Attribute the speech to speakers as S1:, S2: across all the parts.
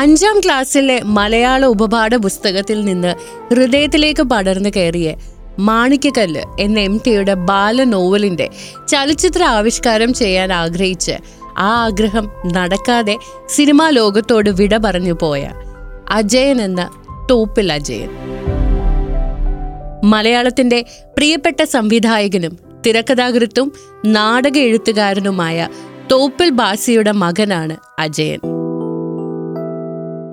S1: അഞ്ചാം ക്ലാസ്സിലെ മലയാള ഉപപാഠ പുസ്തകത്തിൽ നിന്ന് ഹൃദയത്തിലേക്ക് പടർന്നു കയറിയ മാണിക്കക്കല്ല് എന്ന എം ടിയുടെ ബാല നോവലിന്റെ ചലച്ചിത്ര ആവിഷ്കാരം ചെയ്യാൻ ആഗ്രഹിച്ച് ആ ആഗ്രഹം നടക്കാതെ സിനിമാ ലോകത്തോട് വിട പറഞ്ഞു പോയ അജയൻ എന്ന തോപ്പിൽ അജയൻ. മലയാളത്തിന്റെ പ്രിയപ്പെട്ട സംവിധായകനും തിരക്കഥാകൃത്തും നാടക എഴുത്തുകാരനുമായ തോപ്പിൽ ബാസിയുടെ മകനാണ് അജയൻ.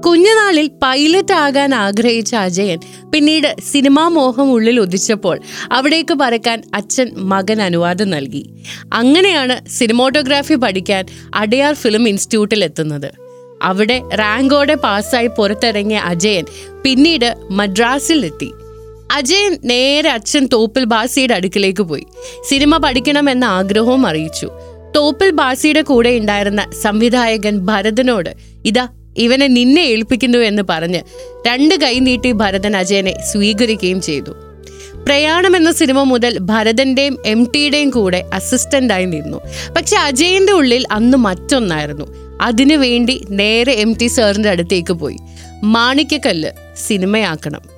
S1: കുഞ്ഞുനാളിൽ പൈലറ്റ് ആകാൻ ആഗ്രഹിച്ച അജയൻ പിന്നീട് സിനിമാ മോഹം ഉള്ളിൽ ഉദിച്ചപ്പോൾ അവിടേക്ക് പറക്കാൻ അച്ഛൻ മകൻ അനുവാദം നൽകി. അങ്ങനെയാണ് സിനിമോട്ടോഗ്രാഫി പഠിക്കാൻ അടയാർ ഫിലിം ഇൻസ്റ്റിറ്റ്യൂട്ടിൽ എത്തുന്നത്. അവിടെ റാങ്കോടെ പാസ്സായി പുറത്തിറങ്ങിയ അജയൻ പിന്നീട് മദ്രാസിൽ എത്തി. അജയൻ നേരെ അച്ഛൻ തോപ്പിൽ ബാസിയുടെ അടുക്കിലേക്ക് പോയി. സിനിമ പഠിക്കണമെന്ന ആഗ്രഹവും അറിയിച്ചു. തോപ്പിൽ ബാസിയുടെ കൂടെ ഉണ്ടായിരുന്ന സംവിധായകൻ ഭരതനോട് ഇതാ ഇവനെ നിന്നെ ഏൽപ്പിക്കുന്നു എന്ന് പറഞ്ഞ് രണ്ട് കൈ നീട്ടി ഭരതൻ അജയനെ സ്വീകരിക്കുകയും ചെയ്തു. പ്രയാണം എന്ന സിനിമ മുതൽ ഭരതന്റെയും എം ടിയുടെയും കൂടെ അസിസ്റ്റന്റായി നിന്നു. പക്ഷെ അജയന്റെ ഉള്ളിൽ അന്ന് മറ്റൊന്നായിരുന്നു. അതിനു വേണ്ടി നേരെ എം ടി സാറിന്റെ അടുത്തേക്ക് പോയി. മാണിക്കക്കല്ല് സിനിമയാക്കണം.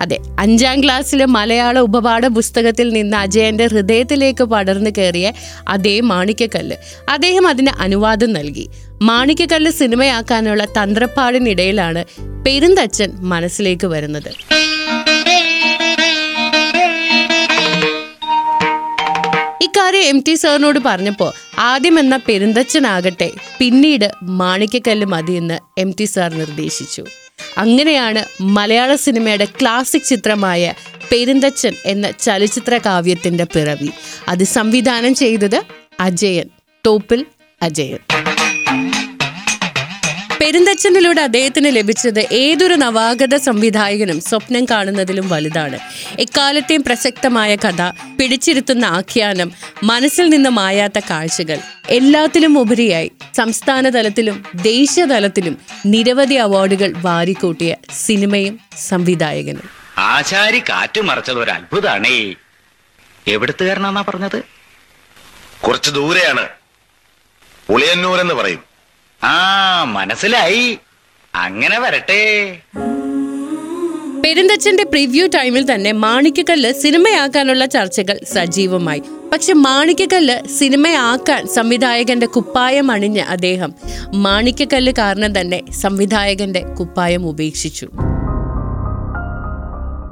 S1: അതെ അഞ്ചാം ക്ലാസ്സിലെ മലയാള ഉപപാഠ പുസ്തകത്തിൽ നിന്ന് അജയന്റെ ഹൃദയത്തിലേക്ക് പടർന്നു കയറിയ അതേ മാണിക്കക്കല്ല് അദ്ദേഹം അതിന് അനുവാദം നൽകി. മാണിക്കക്കല്ല് സിനിമയാക്കാനുള്ള തന്ത്രപ്പാടിനിടയിലാണ് പെരുന്തച്ചൻ മനസ്സിലേക്ക് വരുന്നത്. ഇക്കാര്യം എം ടി സാറിനോട് പറഞ്ഞപ്പോൾ ആദ്യം എന്ന പെരുന്തച്ചനാകട്ടെ പിന്നീട് മാണിക്കക്കല്ല് മതിയെന്ന് എം ടി സാർ നിർദ്ദേശിച്ചു. അങ്ങനെയാണ് മലയാള സിനിമയുടെ ക്ലാസിക് ചിത്രമായ പെരുന്തച്ചൻ എന്ന ചലച്ചിത്ര കാവ്യത്തിന്റെ പിറവി. അത് സംവിധാനം ചെയ്തത് അജയൻ തോപ്പിൽ അജയൻ. പെരുന്തച്ചനിലൂടെ അദ്ദേഹത്തിന് ലഭിച്ചത് ഏതൊരു നവാഗത സംവിധായകനും സ്വപ്നം കാണുന്നതിലും വലുതാണ്. എക്കാലത്തെയും പ്രസക്തമായ കഥ പിടിച്ചിരുത്തുന്ന ആഖ്യാനം മനസ്സിൽ നിന്ന് മായാത്ത കാഴ്ചകൾ എല്ലാത്തിലും ഉപരിയായി സംസ്ഥാന തലത്തിലും ദേശീയതലത്തിലും നിരവധി അവാർഡുകൾ വാരിക്കൂട്ടിയ സിനിമയും സംവിധായകനും.
S2: ആചാരി കാറ്റ് മറച്ചത് ഒരു അത്ഭുതാണേ. എവിടത്തുകാരനാന്നാ പറഞ്ഞത്?
S3: കുറച്ച് ദൂരെയാണ്. പുളിയന്നൂർ എന്ന് പറയും.
S2: ആ മനസ്സിലായി. അങ്ങനെ വരട്ടെ.
S1: പെരുന്തച്ഛന്റെ പ്രിവ്യൂ ടൈമിൽ തന്നെ മാണിക്കക്കല്ല് സിനിമയാക്കാനുള്ള ചർച്ചകൾ സജീവമായി. പക്ഷെ മാണിക്കക്കല്ല് സിനിമയാക്കാൻ സംവിധായകന്റെ കുപ്പായം അണിഞ്ഞ അദ്ദേഹം മാണിക്കക്കല്ല് കാരണം തന്നെ സംവിധായകന്റെ കുപ്പായം ഉപേക്ഷിച്ചു.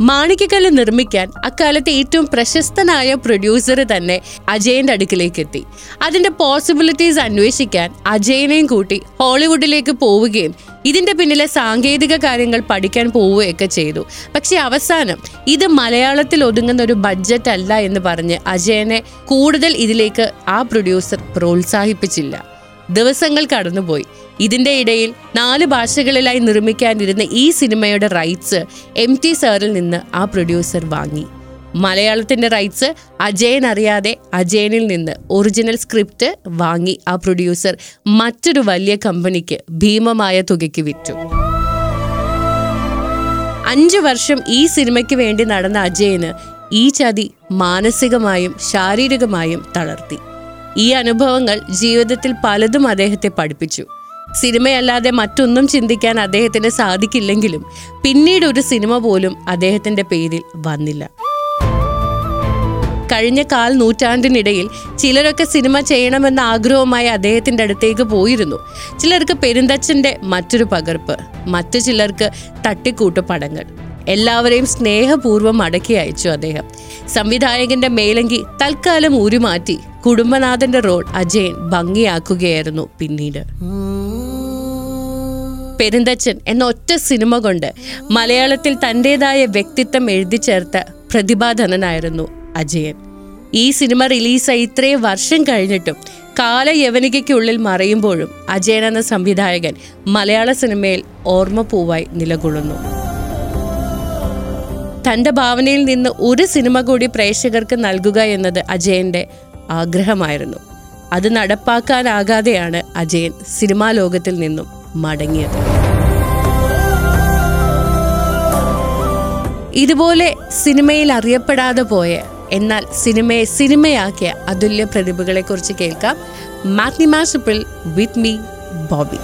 S1: മാണിക്കക്കല്ല് നിർമ്മിക്കാൻ അക്കാലത്തെ ഏറ്റവും പ്രശസ്തനായ പ്രൊഡ്യൂസർ തന്നെ അജയന്റെ അടുക്കിലേക്ക് എത്തി. അതിന്റെ പോസിബിലിറ്റീസ് അന്വേഷിക്കാൻ അജയനെയും കൂട്ടി ഹോളിവുഡിലേക്ക് പോവുകയും ഇതിന്റെ പിന്നിലെ സാങ്കേതിക കാര്യങ്ങൾ പഠിക്കാൻ പോവുകയൊക്കെ ചെയ്തു. പക്ഷെ അവസാനം ഇത് മലയാളത്തിൽ ഒതുങ്ങുന്ന ഒരു ബഡ്ജറ്റ് അല്ല എന്ന് പറഞ്ഞ് അജയനെ കൂടുതൽ ഇതിലേക്ക് ആ പ്രൊഡ്യൂസർ പ്രോത്സാഹിപ്പിച്ചില്ല. ദിവസങ്ങൾ കടന്നുപോയി. ഇതിന്റെ ഇടയിൽ നാല് ഭാഷകളിലായി നിർമ്മിക്കാനിരുന്ന ഈ സിനിമയുടെ റൈറ്റ്സ് എം ടി സാറിൽ നിന്ന് ആ പ്രൊഡ്യൂസർ വാങ്ങി. മലയാളത്തിന്റെ റൈറ്റ്സ് അജയൻ അറിയാതെ അജയനിൽ നിന്ന് ഒറിജിനൽ സ്ക്രിപ്റ്റ് വാങ്ങി ആ പ്രൊഡ്യൂസർ മറ്റൊരു വലിയ കമ്പനിക്ക് ഭീമമായ തുകയ്ക്ക് വിറ്റു. അഞ്ചു വർഷം ഈ സിനിമയ്ക്ക് വേണ്ടി നടന്ന അജയന് ഈ ചതി മാനസികമായും ശാരീരികമായും തളർത്തി. ഈ അനുഭവങ്ങൾ ജീവിതത്തിൽ പലതും അദ്ദേഹത്തെ പഠിപ്പിച്ചു. സിനിമയല്ലാതെ മറ്റൊന്നും ചിന്തിക്കാൻ അദ്ദേഹത്തിന് സാധിക്കില്ലെങ്കിലും പിന്നീട് ഒരു സിനിമ പോലും അദ്ദേഹത്തിന്റെ പേരിൽ വന്നില്ല. കഴിഞ്ഞ കാൽ നൂറ്റാണ്ടിനിടയിൽ ചിലരൊക്കെ സിനിമ ചെയ്യണമെന്ന ആഗ്രഹവുമായി അദ്ദേഹത്തിന്റെ അടുത്തേക്ക് പോയിരുന്നു. ചിലർക്ക് പെരുന്തച്ഛന്റെ മറ്റൊരു പകർപ്പ് മറ്റു ചിലർക്ക് തട്ടിക്കൂട്ട് പടങ്ങൾ. എല്ലാവരെയും സ്നേഹപൂർവം അടക്കി അയച്ചു അദ്ദേഹം. സംവിധായകന്റെ മേലങ്കി തൽക്കാലം ഊരുമാറ്റി കുടുംബനാഥന്റെ റോൾ അജയൻ ഭംഗിയാക്കുകയായിരുന്നു പിന്നീട്. പെരുന്തച്ചൻ എന്ന ഒറ്റ സിനിമ കൊണ്ട് മലയാളത്തിൽ തന്റെതായ വ്യക്തിത്വം എഴുതി ചേർത്ത പ്രതിഭാധനനായിരുന്നു അജയൻ. ഈ സിനിമ റിലീസായി ഇത്രയും വർഷം കഴിഞ്ഞിട്ടും കാലയവനികയ്ക്കുള്ളിൽ മറയുമ്പോഴും അജയൻ എന്ന സംവിധായകൻ മലയാള സിനിമയിൽ ഓർമ്മ പൂവായി നിലകൊള്ളുന്നു. തന്റെ ഭാവനയിൽ നിന്ന് ഒരു സിനിമ കൂടി പ്രേക്ഷകർക്ക് നൽകുക എന്നത് അജയന്റെ ആഗ്രഹമായിരുന്നു. അത് നടപ്പാക്കാനാകാതെയാണ് അജയൻ സിനിമാ ലോകത്തിൽ നിന്നും മടങ്ങിയത്. ഇതുപോലെ സിനിമയിൽ അറിയപ്പെടാതെ പോയ എന്നാൽ സിനിമയെ സിനിമയാക്കിയ അതുല്യ പ്രതിഭകളെ കുറിച്ച് കേൾക്കാം മാഗ്നിമാഷിപ്പിൾ വിത്ത് മീ ബോബി.